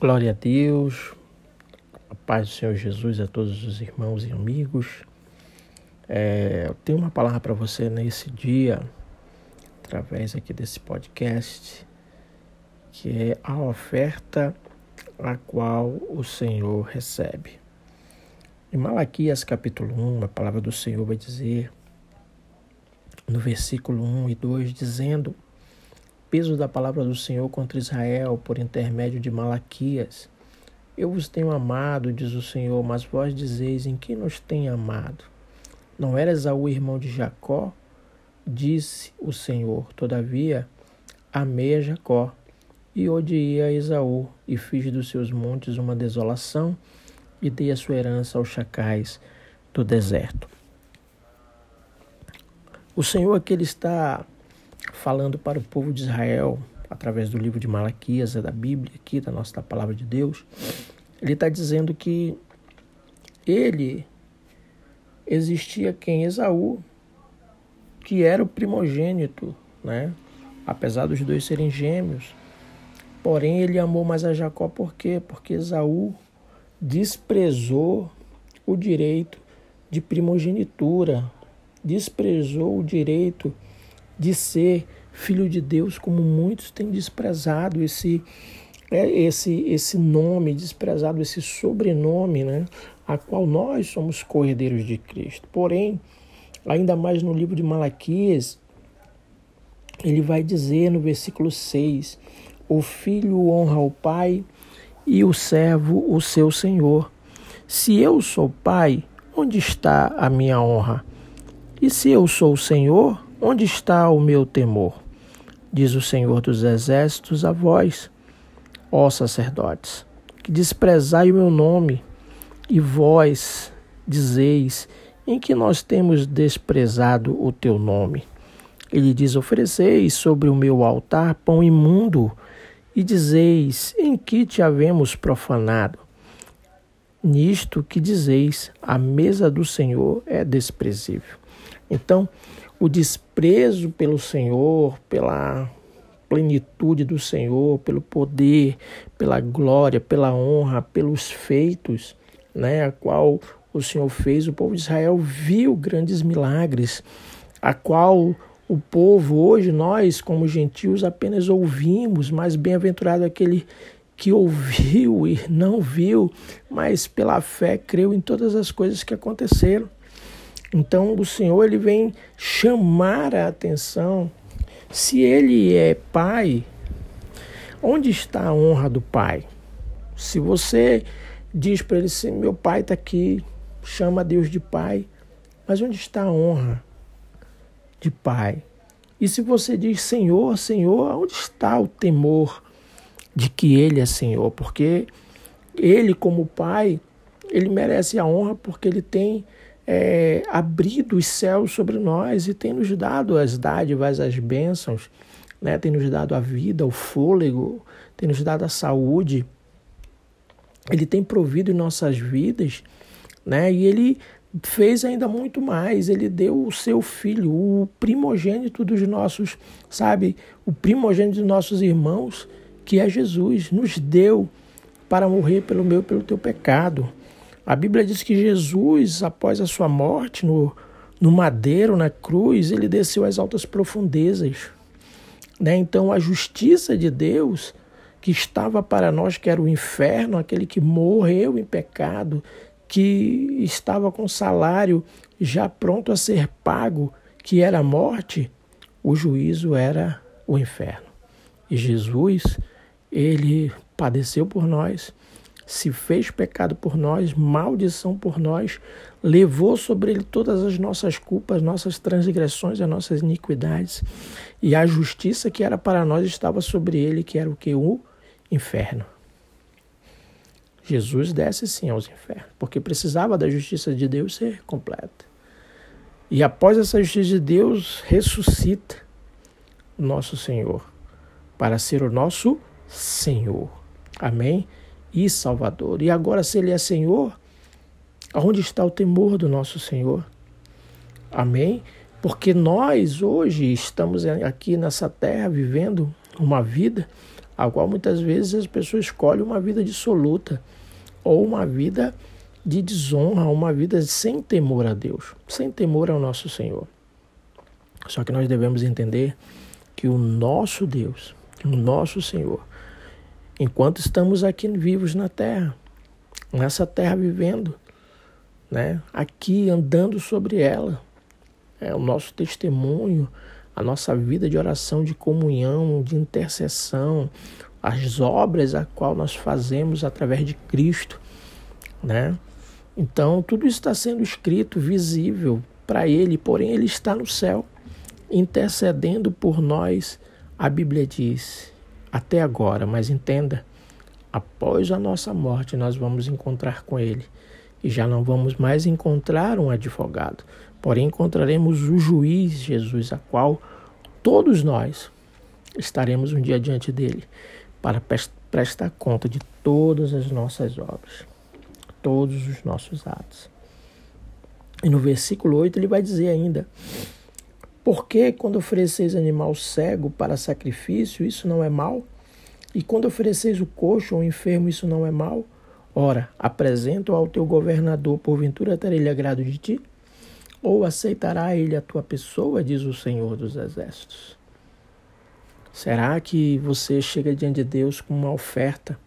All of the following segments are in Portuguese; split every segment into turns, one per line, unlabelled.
Glória a Deus, a paz do Senhor Jesus a todos os irmãos e amigos. É, eu tenho uma palavra para você nesse dia, através aqui desse podcast, que é a oferta a qual o Senhor recebe. Em Malaquias capítulo 1, a palavra do Senhor vai dizer, no versículo 1 e 2, dizendo: peso da palavra do Senhor contra Israel por intermédio de Malaquias. Eu vos tenho amado, diz o Senhor, mas vós dizeis: em que nos tem amado? Não era Esaú irmão de Jacó? Disse o Senhor: Todavia, amei a Jacó e odiei a Esaú, e fiz dos seus montes uma desolação, e dei a sua herança aos chacais do deserto. O Senhor aqui ele está falando para o povo de Israel, através do livro de Malaquias, é da Bíblia aqui, da nossa da palavra de Deus, ele está dizendo que ele existia quem? Esaú, que era o primogênito, né? apesar dos dois serem gêmeos. Porém, ele amou mais a Jacó por quê? Porque Esaú desprezou o direito de primogenitura, desprezou o direito de ser filho de Deus, como muitos têm desprezado esse é, esse esse nome, desprezado esse sobrenome, né, a qual nós somos cordeiros de Cristo. Porém, ainda mais no livro de Malaquias, ele vai dizer no versículo 6: O filho honra o pai e o servo o seu senhor. Se eu sou pai, onde está a minha honra? E se eu sou o senhor, Onde está o meu temor? Diz o Senhor dos Exércitos a vós, ó sacerdotes, que desprezai o meu nome, e vós dizeis em que nós temos desprezado o teu nome. Ele diz: Ofereceis sobre o meu altar pão imundo, e dizeis em que te havemos profanado. Nisto que dizeis, a mesa do Senhor é desprezível. Então, o desprezo pelo Senhor, pela plenitude do Senhor, pelo poder, pela glória, pela honra, pelos feitos, né, a qual o Senhor fez, o povo de Israel viu grandes milagres, a qual o povo hoje nós como gentios apenas ouvimos, mas bem-aventurado aquele que ouviu e não viu, mas pela fé creu em todas as coisas que aconteceram. Então o Senhor ele vem chamar a atenção. Se ele é pai, onde está a honra do pai? Se você diz para ele assim, meu pai está aqui, chama Deus de pai, mas onde está a honra de pai? E se você diz Senhor, Senhor, onde está o temor de que Ele é Senhor? Porque Ele, como Pai, Ele merece a honra porque Ele tem é, abrido os céus sobre nós e tem nos dado as dádivas, as bênçãos, né? tem nos dado a vida, o fôlego, tem nos dado a saúde. Ele tem provido em nossas vidas, né? E ele fez ainda muito mais. Ele deu o seu filho, o primogênito dos nossos, sabe, o primogênito dos nossos irmãos, que é Jesus, nos deu para morrer pelo meu pelo teu pecado. A Bíblia diz que Jesus, após a sua morte no, no madeiro, na cruz, ele desceu às altas profundezas. Né? Então, a justiça de Deus, que estava para nós, que era o inferno, aquele que morreu em pecado, que estava com salário já pronto a ser pago, que era a morte, o juízo era o inferno. E Jesus, ele padeceu por nós se fez pecado por nós, maldição por nós, levou sobre ele todas as nossas culpas, nossas transgressões, as nossas iniquidades, e a justiça que era para nós estava sobre ele, que era o que? O inferno. Jesus desce sim aos infernos, porque precisava da justiça de Deus ser completa. E após essa justiça de Deus, ressuscita o nosso Senhor, para ser o nosso Senhor. Amém? E Salvador. E agora, se Ele é Senhor, aonde está o temor do nosso Senhor? Amém? Porque nós hoje estamos aqui nessa terra vivendo uma vida a qual muitas vezes as pessoas escolhem uma vida dissoluta ou uma vida de desonra, uma vida sem temor a Deus, sem temor ao nosso Senhor. Só que nós devemos entender que o nosso Deus, o nosso Senhor, enquanto estamos aqui vivos na terra, nessa terra vivendo, né, aqui andando sobre ela, é o nosso testemunho, a nossa vida de oração, de comunhão, de intercessão, as obras a qual nós fazemos através de Cristo, né? Então, tudo isso está sendo escrito, visível para ele, porém ele está no céu, intercedendo por nós. A Bíblia diz: até agora, mas entenda, após a nossa morte nós vamos encontrar com ele e já não vamos mais encontrar um advogado, porém encontraremos o juiz Jesus, a qual todos nós estaremos um dia diante dele para prestar conta de todas as nossas obras todos os nossos atos. E no versículo 8 ele vai dizer ainda: Porque quando ofereceis animal cego para sacrifício, isso não é mal? E quando ofereceis o coxo ou enfermo, isso não é mal? Ora, apresento ao teu governador, porventura terá ele agrado de ti? Ou aceitará ele a tua pessoa, diz o Senhor dos Exércitos? Será que você chega diante de Deus com uma oferta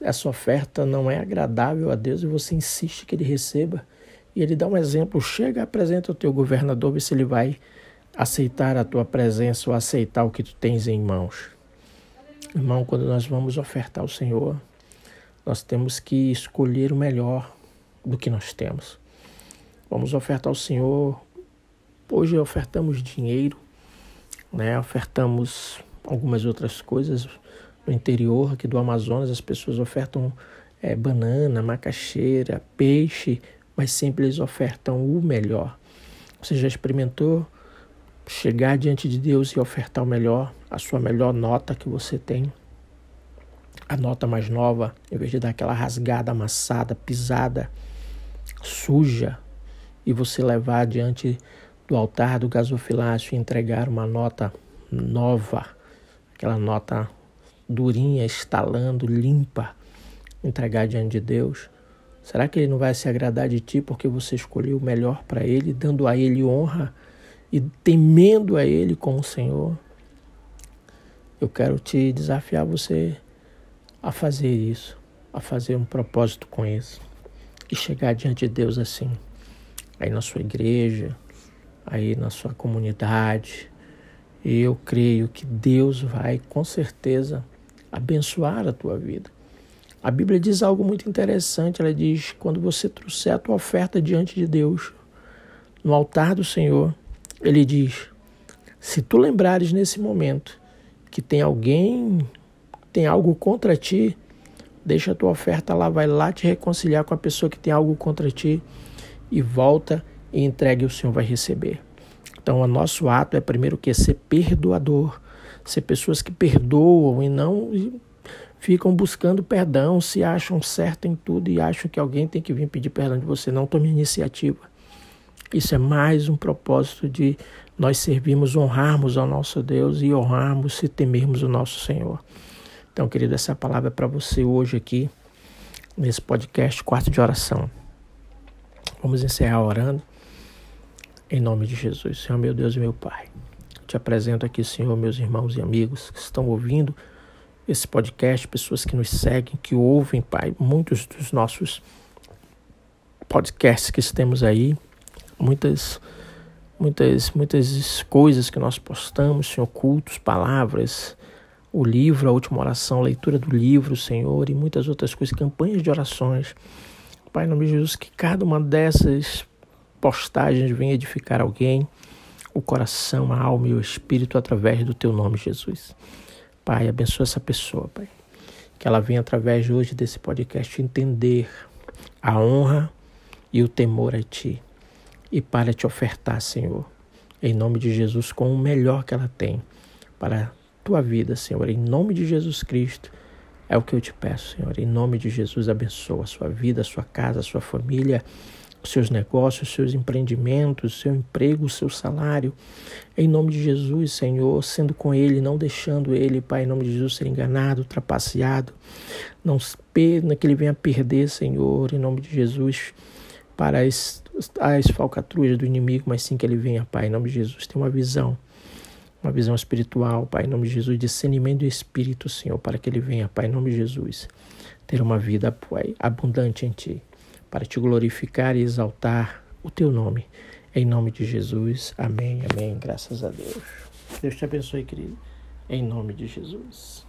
essa oferta não é agradável a Deus e você insiste que ele receba. E ele dá um exemplo: chega, apresenta o teu governador, vê se ele vai aceitar a tua presença ou aceitar o que tu tens em mãos. Irmão, quando nós vamos ofertar ao Senhor, nós temos que escolher o melhor do que nós temos. Vamos ofertar ao Senhor. Hoje ofertamos dinheiro, né? ofertamos algumas outras coisas, no interior aqui do Amazonas, as pessoas ofertam é, banana, macaxeira, peixe, mas sempre eles ofertam o melhor. Você já experimentou chegar diante de Deus e ofertar o melhor, a sua melhor nota que você tem? A nota mais nova, em vez de dar aquela rasgada, amassada, pisada, suja, e você levar diante do altar do gasofilácio e entregar uma nota nova, aquela nota durinha, estalando, limpa, entregar diante de Deus? Será que Ele não vai se agradar de ti porque você escolheu o melhor para Ele, dando a Ele honra e temendo a Ele como Senhor? Eu quero te desafiar você a fazer isso, a fazer um propósito com isso e chegar diante de Deus assim, aí na sua igreja, aí na sua comunidade. E eu creio que Deus vai com certeza abençoar a tua vida. A Bíblia diz algo muito interessante. Ela diz: quando você trouxer a tua oferta diante de Deus, no altar do Senhor, ele diz: se tu lembrares nesse momento que tem alguém, tem algo contra ti, deixa a tua oferta lá, vai lá te reconciliar com a pessoa que tem algo contra ti e volta e entregue, o Senhor vai receber. Então, o nosso ato é primeiro que ser perdoador ser pessoas que perdoam e não ficam buscando perdão, se acham certo em tudo e acham que alguém tem que vir pedir perdão de você. Não tome iniciativa. Isso é mais um propósito de nós servirmos, honrarmos ao nosso Deus e honrarmos e temermos o nosso Senhor. Então, querido, essa palavra é para você hoje aqui, nesse podcast Quarto de Oração. Vamos encerrar orando. Em nome de Jesus, Senhor meu Deus e meu Pai. Te apresento aqui, Senhor, meus irmãos e amigos que estão ouvindo esse podcast, pessoas que nos seguem, que ouvem, Pai, muitos dos nossos podcasts que temos aí, muitas muitas muitas coisas que nós postamos, Senhor, cultos, palavras, o livro, a última oração, leitura do livro, Senhor, e muitas outras coisas, campanhas de orações. Pai, em nome de Jesus, que cada uma dessas postagens venha edificar alguém o coração, a alma e o espírito através do teu nome, Jesus. Pai, abençoa essa pessoa, Pai. Que ela venha através de hoje desse podcast entender a honra e o temor a ti e para te ofertar, Senhor, em nome de Jesus, com o melhor que ela tem para a tua vida, Senhor, em nome de Jesus Cristo. É o que eu te peço, Senhor. Em nome de Jesus, abençoa a sua vida, a sua casa, a sua família os seus negócios, os seus empreendimentos, o seu emprego, o seu salário. Em nome de Jesus, Senhor, sendo com Ele, não deixando Ele, Pai, em nome de Jesus, ser enganado, trapaceado. Não que Ele venha perder, Senhor, em nome de Jesus, para as, as falcatruas do inimigo, mas sim que Ele venha, Pai, em nome de Jesus. Tem uma visão, uma visão espiritual, Pai, em nome de Jesus, discernimento do Espírito, Senhor, para que Ele venha, Pai, em nome de Jesus, ter uma vida, Pai, abundante em Ti para te glorificar e exaltar o teu nome. Em nome de Jesus. Amém, amém. Graças a Deus. Deus te abençoe, querido. Em nome de Jesus.